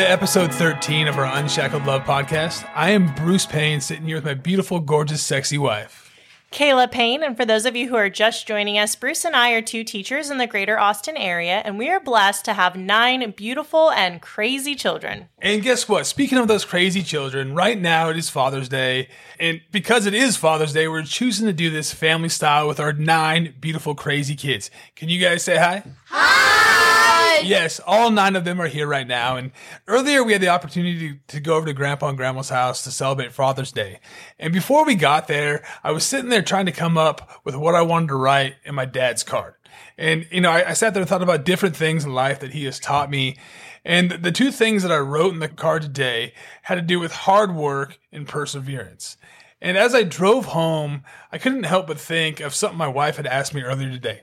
to episode 13 of our Unshackled Love podcast. I am Bruce Payne, sitting here with my beautiful, gorgeous, sexy wife. Kayla Payne, and for those of you who are just joining us, Bruce and I are two teachers in the greater Austin area, and we are blessed to have nine beautiful and crazy children. And guess what? Speaking of those crazy children, right now it is Father's Day. And because it is Father's Day, we're choosing to do this family style with our nine beautiful, crazy kids. Can you guys say hi? hi? Yes, all nine of them are here right now. And earlier we had the opportunity to, to go over to Grandpa and Grandma's house to celebrate Father's Day. And before we got there, I was sitting there trying to come up with what I wanted to write in my dad's card. And, you know, I, I sat there and thought about different things in life that he has taught me. And the two things that I wrote in the card today had to do with hard work and perseverance. And as I drove home, I couldn't help but think of something my wife had asked me earlier today.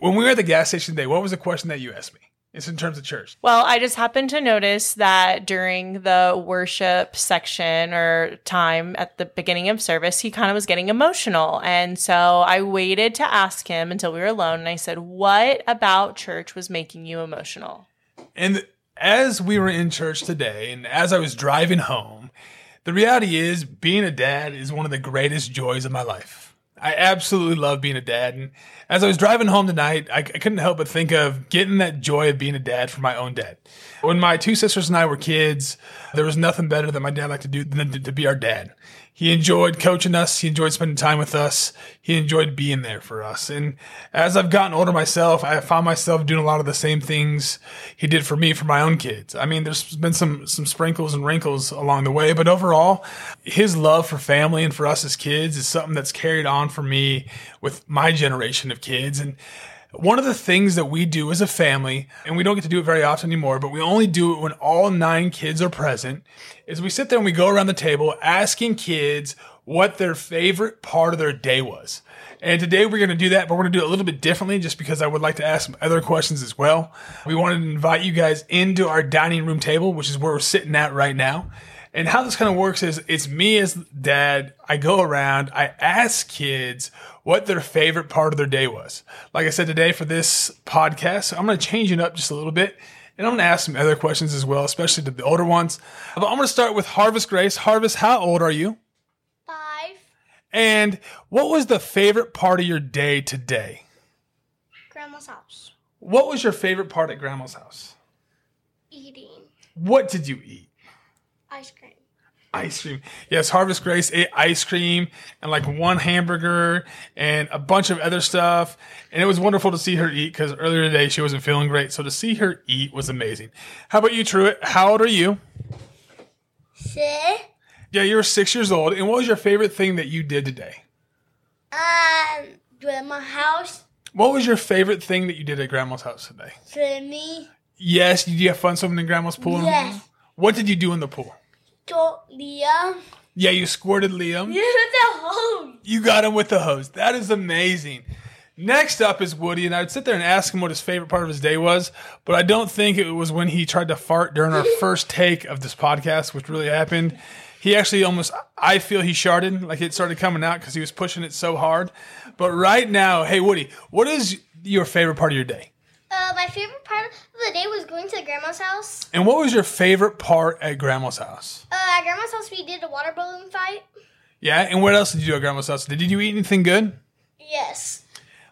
When we were at the gas station today, what was the question that you asked me? It's in terms of church. Well, I just happened to notice that during the worship section or time at the beginning of service, he kind of was getting emotional. And so I waited to ask him until we were alone. And I said, What about church was making you emotional? And as we were in church today, and as I was driving home, the reality is being a dad is one of the greatest joys of my life. I absolutely love being a dad. And as I was driving home tonight, I, I, couldn't help but think of getting that joy of being a dad from my own dad. When my two sisters and I were kids, there was nothing better that my dad liked to do than to, to be our dad he enjoyed coaching us. He enjoyed spending time with us. He enjoyed being there for us. And as I've gotten older myself, I found myself doing a lot of the same things he did for me for my own kids. I mean, there's been some, some sprinkles and wrinkles along the way, but overall, his love for family and for us as kids is something that's carried on for me with my generation of kids. And one of the things that we do as a family, and we don't get to do it very often anymore, but we only do it when all nine kids are present, is we sit there and we go around the table asking kids what their favorite part of their day was. And today we're going to do that, but we're going to do it a little bit differently just because I would like to ask some other questions as well. We wanted to invite you guys into our dining room table, which is where we're sitting at right now. And how this kind of works is it's me as dad. I go around, I ask kids what their favorite part of their day was. Like I said today for this podcast, I'm going to change it up just a little bit. And I'm going to ask some other questions as well, especially to the older ones. But I'm going to start with Harvest Grace. Harvest, how old are you? Five. And what was the favorite part of your day today? Grandma's house. What was your favorite part at Grandma's house? Eating. What did you eat? Ice cream. Yes, Harvest Grace ate ice cream and like one hamburger and a bunch of other stuff. And it was wonderful to see her eat because earlier today she wasn't feeling great. So to see her eat was amazing. How about you, Truett? How old are you? Six. Yeah, you're six years old. And what was your favorite thing that you did today? Um, grandma's house. What was your favorite thing that you did at grandma's house today? Swimming. Yes, did you have fun swimming in grandma's pool? Yes. What did you do in the pool? Liam. Yeah, you squirted Liam. Yeah, with the hose. You got him with the hose. That is amazing. Next up is Woody, and I'd sit there and ask him what his favorite part of his day was, but I don't think it was when he tried to fart during our first take of this podcast, which really happened. He actually almost, I feel he sharted, like it started coming out because he was pushing it so hard. But right now, hey, Woody, what is your favorite part of your day? Uh, my favorite part of the day was going to grandma's house. And what was your favorite part at grandma's house? Uh, at grandma's house, we did a water balloon fight. Yeah, and what else did you do at grandma's house? Did you eat anything good? Yes.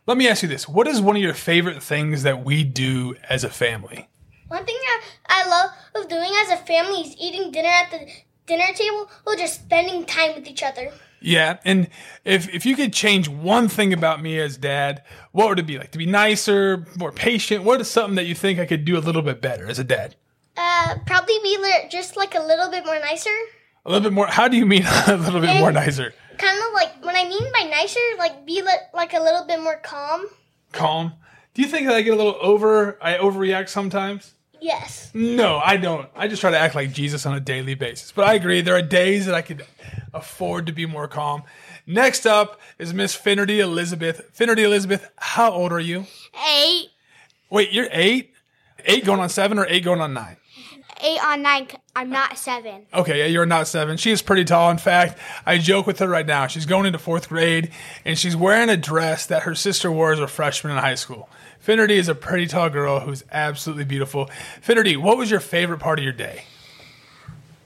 Let me ask you this: What is one of your favorite things that we do as a family? One thing that I love doing as a family is eating dinner at the dinner table or just spending time with each other. Yeah, and if if you could change one thing about me as dad, what would it be like? To be nicer, more patient? What is something that you think I could do a little bit better as a dad? Uh, probably be just like a little bit more nicer. A little bit more. How do you mean a little bit more nicer? Kind of like when I mean by nicer, like be li- like a little bit more calm. Calm. Do you think that I get a little over? I overreact sometimes. Yes. No, I don't. I just try to act like Jesus on a daily basis. But I agree, there are days that I could afford to be more calm. Next up is Miss Finnerty Elizabeth. Finnerty Elizabeth, how old are you? Eight. Wait, you're eight? Eight going on seven or eight going on nine? eight on nine. I'm not seven. Okay, yeah, you're not seven. She is pretty tall. In fact, I joke with her right now. She's going into fourth grade, and she's wearing a dress that her sister wore as a freshman in high school. Finnerty is a pretty tall girl who's absolutely beautiful. Finnerty, what was your favorite part of your day?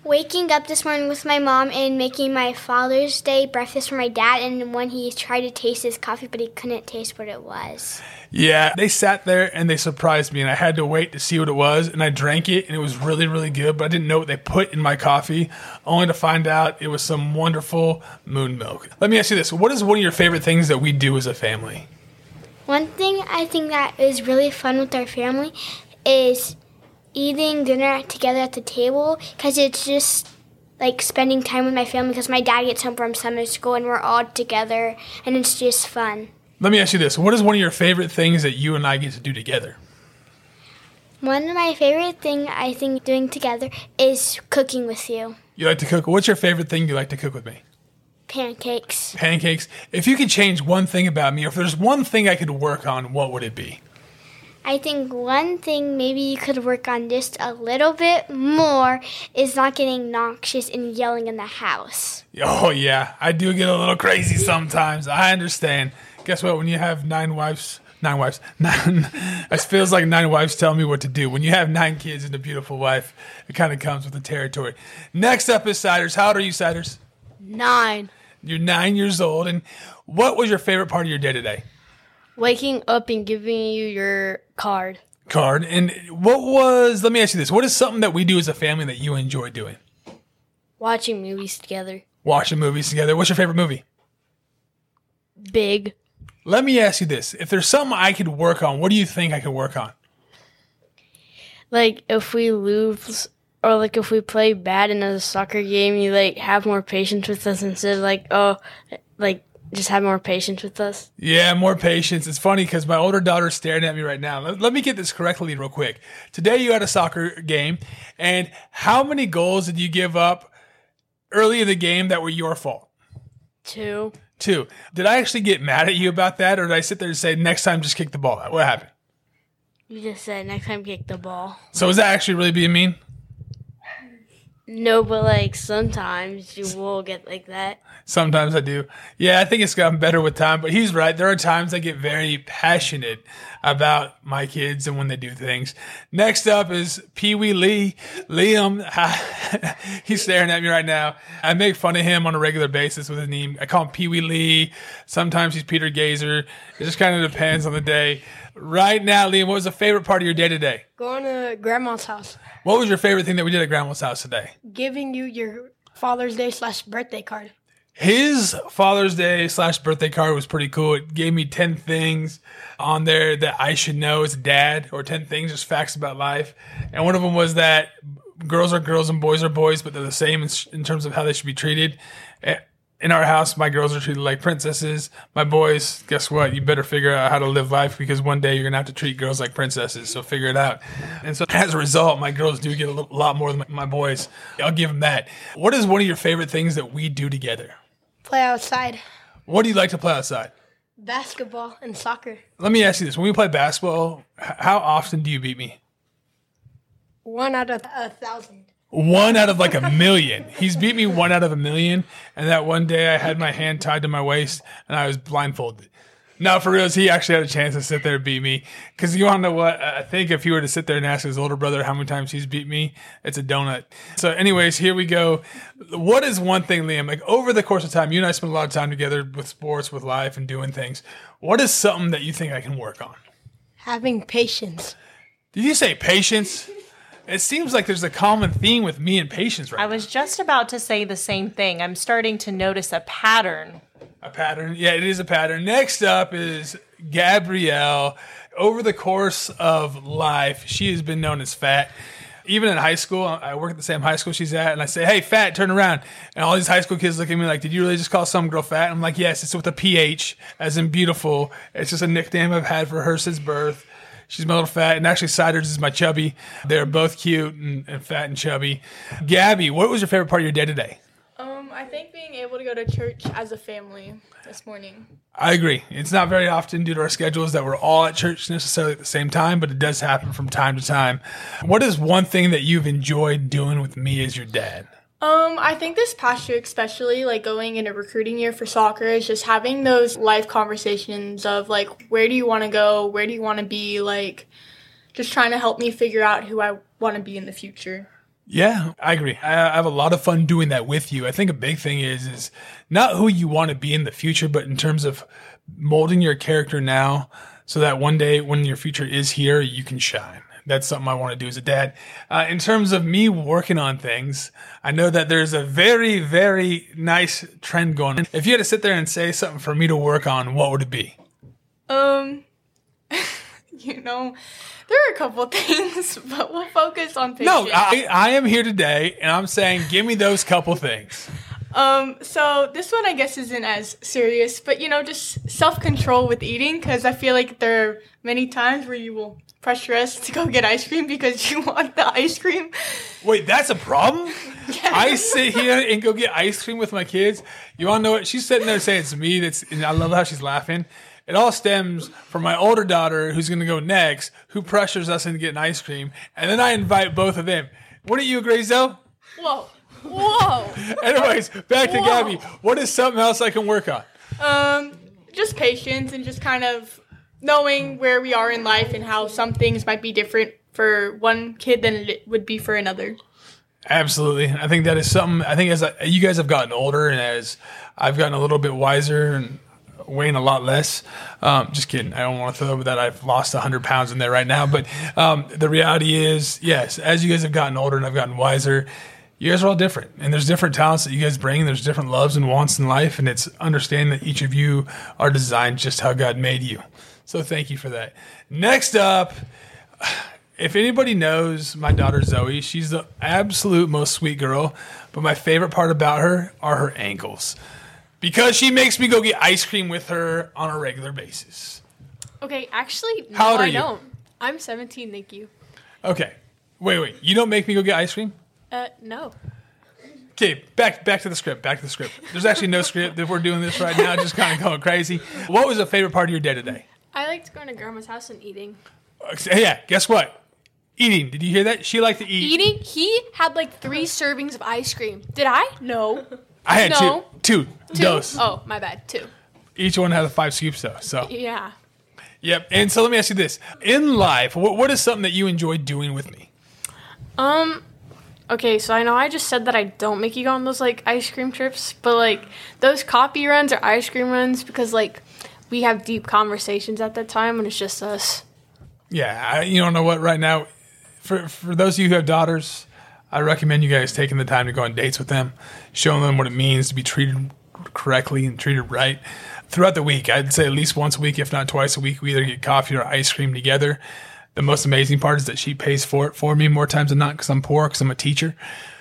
Waking up this morning with my mom and making my Father's Day breakfast for my dad, and when he tried to taste his coffee, but he couldn't taste what it was. Yeah, they sat there and they surprised me, and I had to wait to see what it was. And I drank it, and it was really, really good. But I didn't know what they put in my coffee, only to find out it was some wonderful moon milk. Let me ask you this: What is one of your favorite things that we do as a family? One thing I think that is really fun with our family is eating dinner together at the table because it's just like spending time with my family because my dad gets home from summer school and we're all together and it's just fun. Let me ask you this: What is one of your favorite things that you and I get to do together? One of my favorite thing I think doing together is cooking with you. You like to cook. What's your favorite thing you like to cook with me? Pancakes. Pancakes. If you could change one thing about me, or if there's one thing I could work on, what would it be? I think one thing maybe you could work on just a little bit more is not getting noxious and yelling in the house. Oh yeah, I do get a little crazy sometimes. I understand. Guess what? When you have nine wives, nine wives, nine, it feels like nine wives tell me what to do. When you have nine kids and a beautiful wife, it kind of comes with the territory. Next up is Siders. How old are you, Siders? Nine. You're nine years old, and what was your favorite part of your day today? Waking up and giving you your card. Card. And what was? Let me ask you this: What is something that we do as a family that you enjoy doing? Watching movies together. Watching movies together. What's your favorite movie? Big. Let me ask you this: If there's something I could work on, what do you think I could work on? Like if we lose or like if we play bad in a soccer game, you like have more patience with us instead of like, oh like just have more patience with us. Yeah, more patience. It's funny because my older daughter's staring at me right now. Let, let me get this correctly real quick. Today you had a soccer game, and how many goals did you give up early in the game that were your fault? Two. Two. Did I actually get mad at you about that, or did I sit there and say next time just kick the ball? What happened? You just said next time kick the ball. So was that actually really being mean? No, but like sometimes you will get like that. Sometimes I do. Yeah, I think it's gotten better with time, but he's right. There are times I get very passionate about my kids and when they do things. Next up is Pee Wee Lee. Liam, he's staring at me right now. I make fun of him on a regular basis with his name. I call him Pee Wee Lee. Sometimes he's Peter Gazer. It just kind of depends on the day. Right now, Liam, what was the favorite part of your day today? Going to grandma's house. What was your favorite thing that we did at Grandma's house today? Giving you your Father's Day slash birthday card. His Father's Day slash birthday card was pretty cool. It gave me 10 things on there that I should know as a dad, or 10 things, just facts about life. And one of them was that girls are girls and boys are boys, but they're the same in, in terms of how they should be treated. In our house, my girls are treated like princesses. My boys, guess what? You better figure out how to live life because one day you're going to have to treat girls like princesses. So figure it out. And so as a result, my girls do get a lot more than my boys. I'll give them that. What is one of your favorite things that we do together? Play outside. What do you like to play outside? Basketball and soccer. Let me ask you this: When we play basketball, how often do you beat me? One out of a thousand. One out of like a million. He's beat me one out of a million. And that one day I had my hand tied to my waist and I was blindfolded. No, for real, he actually had a chance to sit there and beat me. Because you want to know what? I think if he were to sit there and ask his older brother how many times he's beat me, it's a donut. So, anyways, here we go. What is one thing, Liam? Like over the course of time, you and I spend a lot of time together with sports, with life, and doing things. What is something that you think I can work on? Having patience. Did you say patience? It seems like there's a common theme with me and patience right I was just about to say the same thing. I'm starting to notice a pattern. A pattern. Yeah, it is a pattern. Next up is Gabrielle. Over the course of life, she has been known as fat. Even in high school, I work at the same high school she's at, and I say, "Hey, fat, turn around!" And all these high school kids look at me like, "Did you really just call some girl fat?" And I'm like, "Yes, it's with a PH, as in beautiful. It's just a nickname I've had for her since birth." She's my little fat, and actually, Siders is my chubby. They're both cute and, and fat and chubby. Gabby, what was your favorite part of your day today? Um, I think being able to go to church as a family this morning. I agree. It's not very often due to our schedules that we're all at church necessarily at the same time, but it does happen from time to time. What is one thing that you've enjoyed doing with me as your dad? Um, I think this past year, especially like going in a recruiting year for soccer, is just having those life conversations of like, where do you want to go? Where do you want to be? Like, just trying to help me figure out who I want to be in the future. Yeah, I agree. I have a lot of fun doing that with you. I think a big thing is is not who you want to be in the future, but in terms of molding your character now so that one day when your future is here, you can shine. That's something I want to do as a dad. Uh, in terms of me working on things, I know that there's a very, very nice trend going. on. If you had to sit there and say something for me to work on, what would it be? Um, you know, there are a couple things, but we'll focus on patience. No, I, I am here today and I'm saying, give me those couple things. Um, so this one I guess isn't as serious, but you know, just self control with eating because I feel like there are many times where you will pressure us to go get ice cream because you want the ice cream. Wait, that's a problem? I sit here and go get ice cream with my kids. You all know it. She's sitting there saying it's me. That's and I love how she's laughing. It all stems from my older daughter, who's going to go next, who pressures us into getting ice cream, and then I invite both of them. Wouldn't you agree, Zoe? Whoa, whoa. Anyways, back to Whoa. Gabby. What is something else I can work on? um, just patience and just kind of knowing where we are in life and how some things might be different for one kid than it would be for another. Absolutely. I think that is something. I think as I, you guys have gotten older and as I've gotten a little bit wiser and weighing a lot less. Um, just kidding. I don't want to throw that I've lost 100 pounds in there right now. But um, the reality is, yes, as you guys have gotten older and I've gotten wiser, you guys are all different. And there's different talents that you guys bring. And there's different loves and wants in life. And it's understanding that each of you are designed just how God made you. So thank you for that. Next up, if anybody knows my daughter Zoe, she's the absolute most sweet girl. But my favorite part about her are her ankles because she makes me go get ice cream with her on a regular basis. Okay, actually, no, How old are I you? don't. I'm 17, thank you. Okay, wait, wait. You don't make me go get ice cream? Uh, no. Okay, back back to the script. Back to the script. There's actually no script. If we're doing this right now, just kind of going crazy. What was the favorite part of your day today? I liked going to grandma's house and eating. Uh, Yeah, guess what? Eating. Did you hear that? She liked to eat. Eating? He had like three servings of ice cream. Did I? No. I had No. two. Two. Two? Dose. Oh, my bad. Two. Each one had a five scoops though. So Yeah. Yep. And so let me ask you this: In life, what, what is something that you enjoy doing with me? Um. Okay, so I know I just said that I don't make you go on those like ice cream trips, but like those coffee runs or ice cream runs because like we have deep conversations at that time and it's just us. Yeah, I, you don't know what right now. For for those of you who have daughters, I recommend you guys taking the time to go on dates with them, showing them what it means to be treated correctly and treated right. Throughout the week, I'd say at least once a week, if not twice a week, we either get coffee or ice cream together. The most amazing part is that she pays for it for me more times than not because I'm poor, because I'm a teacher.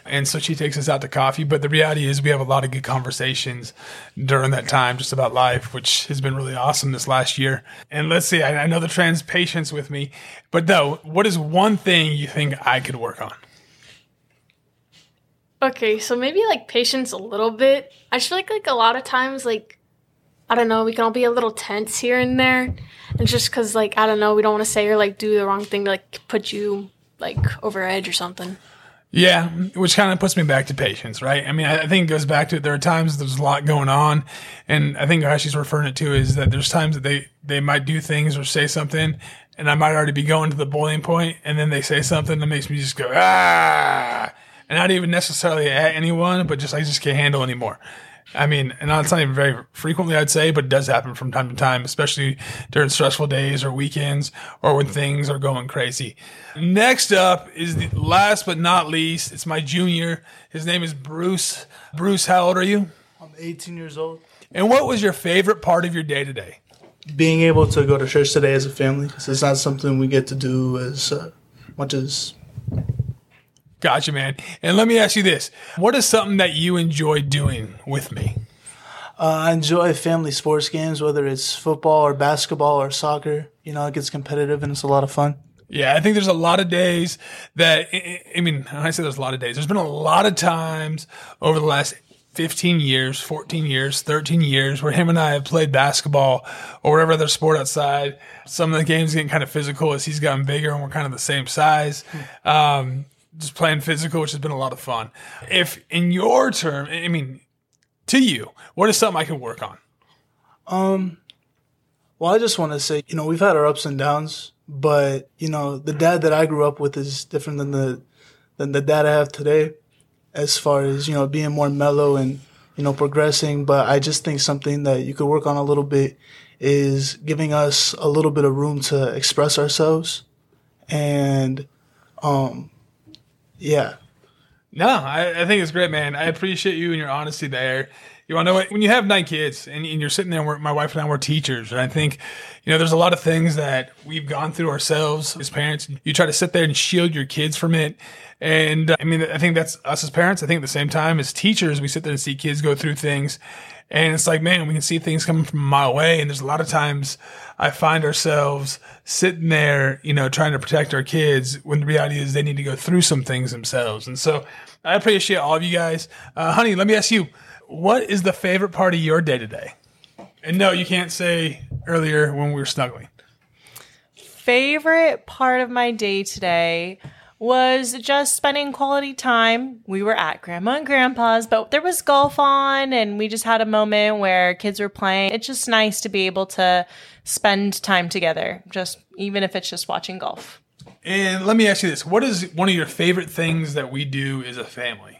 And so she takes us out to coffee. But the reality is, we have a lot of good conversations during that time just about life, which has been really awesome this last year. And let's see, I, I know the trans patience with me, but though, what is one thing you think I could work on? Okay, so maybe like patience a little bit. I just feel like like a lot of times like I don't know, we can all be a little tense here and there. And just cuz like I don't know, we don't want to say or like do the wrong thing to like put you like over edge or something. Yeah, which kind of puts me back to patience, right? I mean, I I think it goes back to it, there are times there's a lot going on, and I think how she's referring it to is that there's times that they they might do things or say something, and I might already be going to the boiling point, and then they say something that makes me just go ah, and not even necessarily at anyone, but just I just can't handle anymore. I mean, and it's not even very frequently, I'd say, but it does happen from time to time, especially during stressful days or weekends or when things are going crazy. Next up is the last but not least, it's my junior. His name is Bruce. Bruce, how old are you? I'm 18 years old. And what was your favorite part of your day today? Being able to go to church today as a family, 'cause it's not something we get to do as uh, much as Gotcha, man. And let me ask you this What is something that you enjoy doing with me? uh, I enjoy family sports games, whether it's football or basketball or soccer. You know, it gets competitive and it's a lot of fun. Yeah, I think there's a lot of days that, I mean, I say there's a lot of days, there's been a lot of times over the last 15 years, 14 years, 13 years, where him and I have played basketball or whatever other sport outside. Some of the games getting kind of physical as he's gotten bigger and we're kind of the same size. Um, just playing physical, which has been a lot of fun. If in your term, I mean, to you, what is something I can work on? Um, well, I just want to say, you know, we've had our ups and downs, but you know, the dad that I grew up with is different than the than the dad I have today, as far as you know, being more mellow and you know, progressing. But I just think something that you could work on a little bit is giving us a little bit of room to express ourselves, and um, yeah, No, I, I think it's great, man. I appreciate you and your honesty there. You want to know? When you have nine kids and, and you're sitting there, we're, my wife and I were teachers, and I think, you know, there's a lot of things that we've gone through ourselves as parents. You try to sit there and shield your kids from it. And uh, I mean, I think that's us as parents. I think at the same time as teachers, we sit there and see kids go through things. And it's like, man, we can see things coming from a mile away. And there's a lot of times I find ourselves sitting there, you know, trying to protect our kids when the reality is they need to go through some things themselves. And so I appreciate all of you guys. Uh, honey, let me ask you, what is the favorite part of your day today? And no, you can't say earlier when we were snuggling. favorite part of my day today was just spending quality time. We were at grandma and grandpa's, but there was golf on and we just had a moment where kids were playing. It's just nice to be able to spend time together, just even if it's just watching golf. And let me ask you this what is one of your favorite things that we do as a family?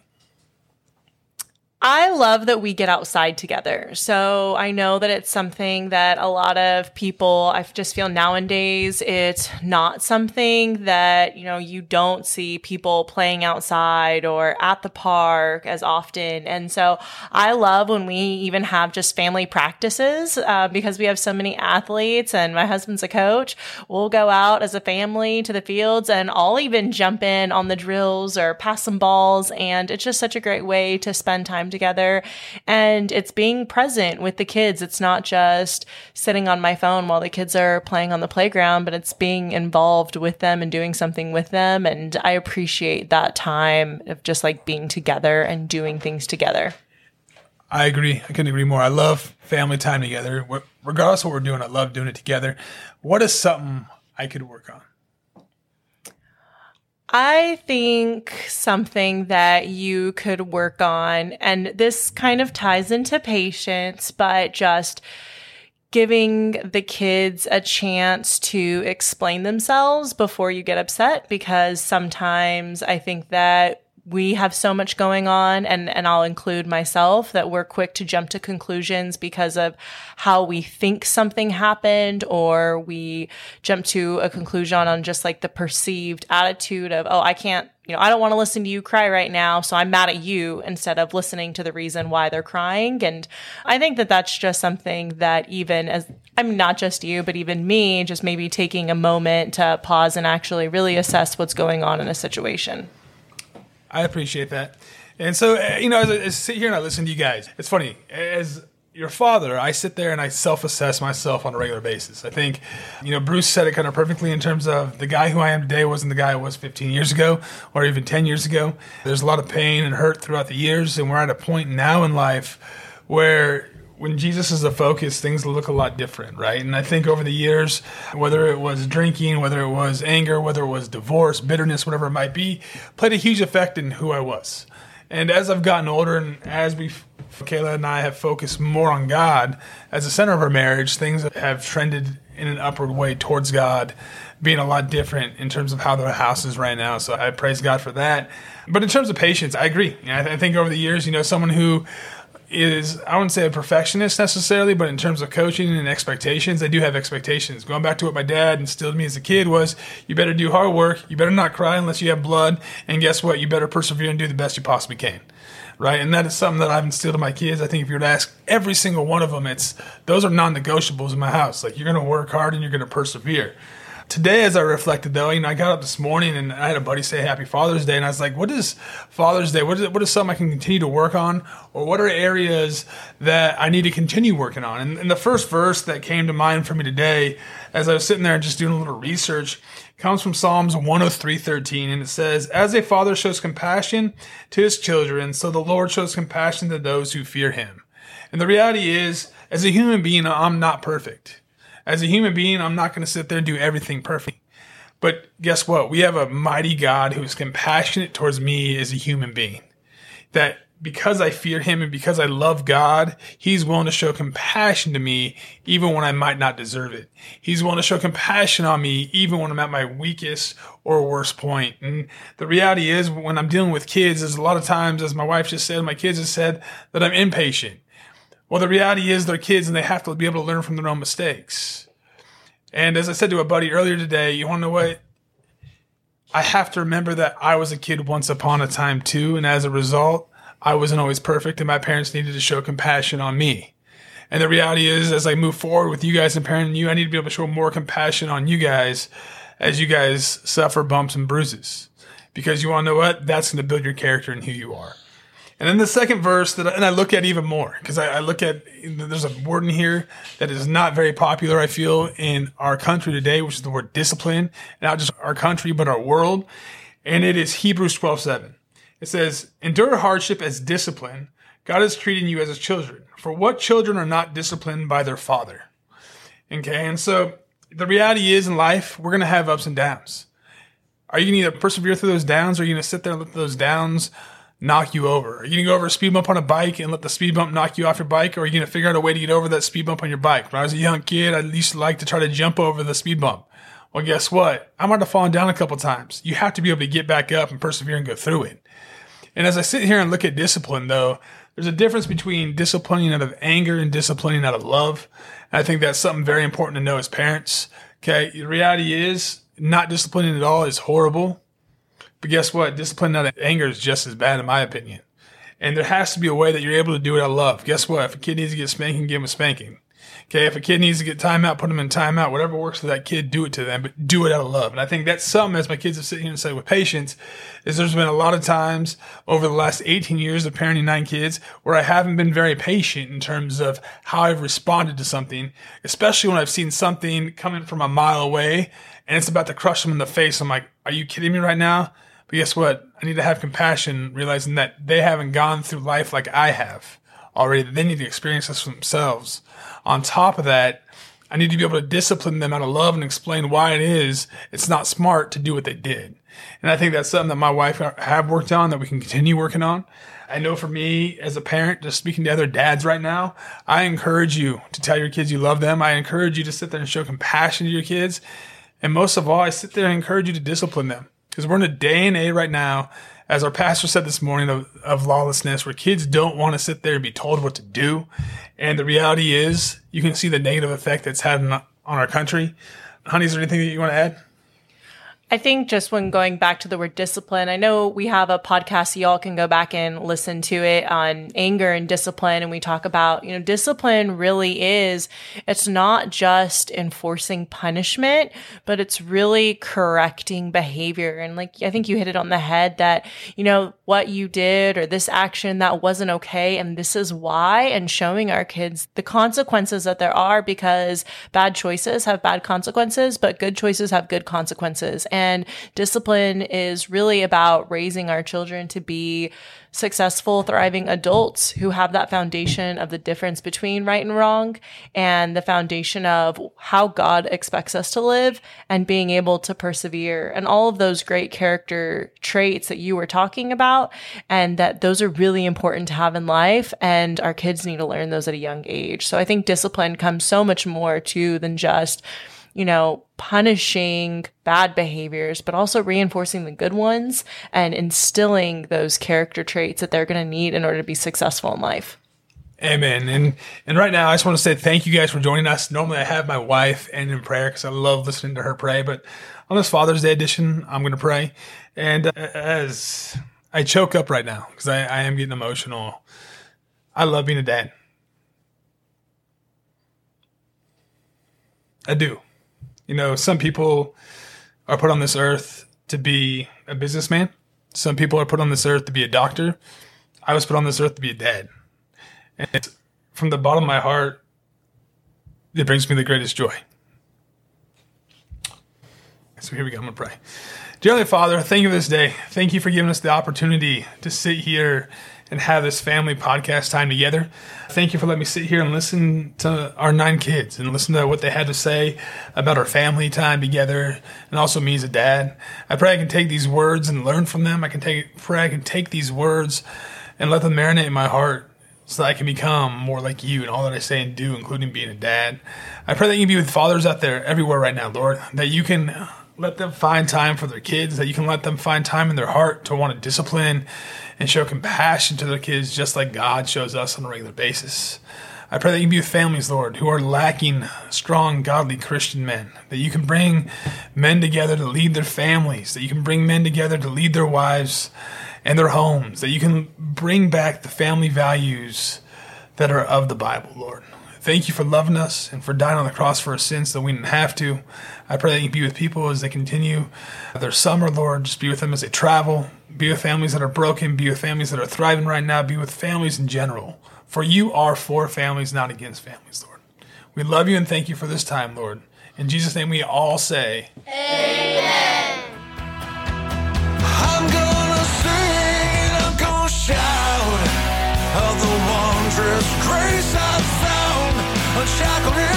I love that we get outside together. So I know that it's something that a lot of people, I just feel nowadays, it's not something that, you know, you don't see people playing outside or at the park as often. And so I love when we even have just family practices uh, because we have so many athletes and my husband's a coach. We'll go out as a family to the fields and I'll even jump in on the drills or pass some balls. And it's just such a great way to spend time together. And it's being present with the kids. It's not just sitting on my phone while the kids are playing on the playground, but it's being involved with them and doing something with them. And I appreciate that time of just like being together and doing things together. I agree. I couldn't agree more. I love family time together. Regardless of what we're doing, I love doing it together. What is something I could work on? I think something that you could work on, and this kind of ties into patience, but just giving the kids a chance to explain themselves before you get upset because sometimes I think that we have so much going on and and I'll include myself that we're quick to jump to conclusions because of how we think something happened or we jump to a conclusion on just like the perceived attitude of oh I can't you know I don't want to listen to you cry right now so I'm mad at you instead of listening to the reason why they're crying and I think that that's just something that even as I'm not just you but even me just maybe taking a moment to pause and actually really assess what's going on in a situation. I appreciate that. And so, uh, you know, as I, as I sit here and I listen to you guys, it's funny. As your father, I sit there and I self assess myself on a regular basis. I think, you know, Bruce said it kind of perfectly in terms of the guy who I am today wasn't the guy I was 15 years ago or even 10 years ago. There's a lot of pain and hurt throughout the years, and we're at a point now in life where when Jesus is the focus, things look a lot different, right? And I think over the years, whether it was drinking, whether it was anger, whether it was divorce, bitterness, whatever it might be, played a huge effect in who I was. And as I've gotten older and as we, Kayla and I have focused more on God as the center of our marriage, things have trended in an upward way towards God, being a lot different in terms of how the house is right now. So I praise God for that. But in terms of patience, I agree. I, th- I think over the years, you know, someone who is I wouldn't say a perfectionist necessarily, but in terms of coaching and expectations, I do have expectations. Going back to what my dad instilled in me as a kid was you better do hard work, you better not cry unless you have blood, and guess what? You better persevere and do the best you possibly can. Right? And that is something that I've instilled in my kids. I think if you were to ask every single one of them, it's those are non negotiables in my house. Like you're gonna work hard and you're gonna persevere. Today, as I reflected, though, you know, I got up this morning and I had a buddy say Happy Father's Day, and I was like, "What is Father's Day? What is what is something I can continue to work on, or what are areas that I need to continue working on?" And, and the first verse that came to mind for me today, as I was sitting there and just doing a little research, comes from Psalms 103:13, and it says, "As a father shows compassion to his children, so the Lord shows compassion to those who fear Him." And the reality is, as a human being, I'm not perfect. As a human being, I'm not going to sit there and do everything perfect. But guess what? We have a mighty God who is compassionate towards me as a human being. That because I fear him and because I love God, he's willing to show compassion to me even when I might not deserve it. He's willing to show compassion on me even when I'm at my weakest or worst point. And the reality is when I'm dealing with kids, there's a lot of times, as my wife just said, my kids have said that I'm impatient. Well, the reality is they're kids and they have to be able to learn from their own mistakes. And as I said to a buddy earlier today, you want to know what? I have to remember that I was a kid once upon a time too. And as a result, I wasn't always perfect and my parents needed to show compassion on me. And the reality is, as I move forward with you guys and parenting you, I need to be able to show more compassion on you guys as you guys suffer bumps and bruises. Because you want to know what? That's going to build your character and who you are. And then the second verse that, and I look at even more because I, I, look at there's a word in here that is not very popular. I feel in our country today, which is the word discipline, not just our country but our world, and it is Hebrews twelve seven. It says, "Endure hardship as discipline. God is treating you as His children. For what children are not disciplined by their father?" Okay, and so the reality is in life we're gonna have ups and downs. Are you gonna either persevere through those downs, or are you gonna sit there and let those downs? Knock you over? Are you gonna go over a speed bump on a bike and let the speed bump knock you off your bike, or are you gonna figure out a way to get over that speed bump on your bike? When I was a young kid, I used to like to try to jump over the speed bump. Well, guess what? I might have fallen down a couple times. You have to be able to get back up and persevere and go through it. And as I sit here and look at discipline, though, there's a difference between disciplining out of anger and disciplining out of love. And I think that's something very important to know as parents. Okay. The reality is not disciplining at all is horrible. But guess what? Discipline out of anger is just as bad, in my opinion. And there has to be a way that you're able to do it out of love. Guess what? If a kid needs to get spanking, give him a spanking. Okay, if a kid needs to get timeout, put them in timeout. Whatever works for that kid, do it to them, but do it out of love. And I think that's something, as my kids have sitting here and said with patience, is there's been a lot of times over the last 18 years of parenting nine kids where I haven't been very patient in terms of how I've responded to something, especially when I've seen something coming from a mile away and it's about to crush them in the face. I'm like, are you kidding me right now? But guess what? I need to have compassion, realizing that they haven't gone through life like I have already, they need to experience this for themselves. On top of that, I need to be able to discipline them out of love and explain why it is it's not smart to do what they did. And I think that's something that my wife and I have worked on that we can continue working on. I know for me as a parent, just speaking to other dads right now, I encourage you to tell your kids you love them. I encourage you to sit there and show compassion to your kids. And most of all, I sit there and encourage you to discipline them because we're in a day and age right now, as our pastor said this morning, of, of lawlessness, where kids don't want to sit there and be told what to do. And the reality is, you can see the negative effect that's had on our country. Honey, is there anything that you want to add? I think just when going back to the word discipline, I know we have a podcast, y'all can go back and listen to it on anger and discipline. And we talk about, you know, discipline really is, it's not just enforcing punishment, but it's really correcting behavior. And like, I think you hit it on the head that, you know, what you did or this action that wasn't okay. And this is why, and showing our kids the consequences that there are because bad choices have bad consequences, but good choices have good consequences. And discipline is really about raising our children to be successful, thriving adults who have that foundation of the difference between right and wrong and the foundation of how God expects us to live and being able to persevere and all of those great character traits that you were talking about. And that those are really important to have in life. And our kids need to learn those at a young age. So I think discipline comes so much more to than just you know, punishing bad behaviors, but also reinforcing the good ones and instilling those character traits that they're going to need in order to be successful in life. Amen. And and right now, I just want to say thank you guys for joining us. Normally, I have my wife end in prayer because I love listening to her pray. But on this Father's Day edition, I'm going to pray. And uh, as I choke up right now because I, I am getting emotional, I love being a dad. I do. You know, some people are put on this earth to be a businessman. Some people are put on this earth to be a doctor. I was put on this earth to be a dad. And from the bottom of my heart, it brings me the greatest joy. So here we go. I'm going to pray. Dear Heavenly Father, thank you for this day. Thank you for giving us the opportunity to sit here and have this family podcast time together. Thank you for letting me sit here and listen to our nine kids and listen to what they had to say about our family time together and also me as a dad. I pray I can take these words and learn from them. I can take pray I can take these words and let them marinate in my heart so that I can become more like you in all that I say and do, including being a dad. I pray that you be with fathers out there everywhere right now, Lord, that you can let them find time for their kids, that you can let them find time in their heart to want to discipline and show compassion to their kids just like God shows us on a regular basis. I pray that you be with families, Lord, who are lacking strong, godly Christian men. That you can bring men together to lead their families. That you can bring men together to lead their wives and their homes. That you can bring back the family values that are of the Bible, Lord. Thank you for loving us and for dying on the cross for our sins so we didn't have to. I pray that you be with people as they continue their summer, Lord. Just be with them as they travel. Be with families that are broken. Be with families that are thriving right now. Be with families in general. For you are for families, not against families, Lord. We love you and thank you for this time, Lord. In Jesus' name, we all say, Amen. shackled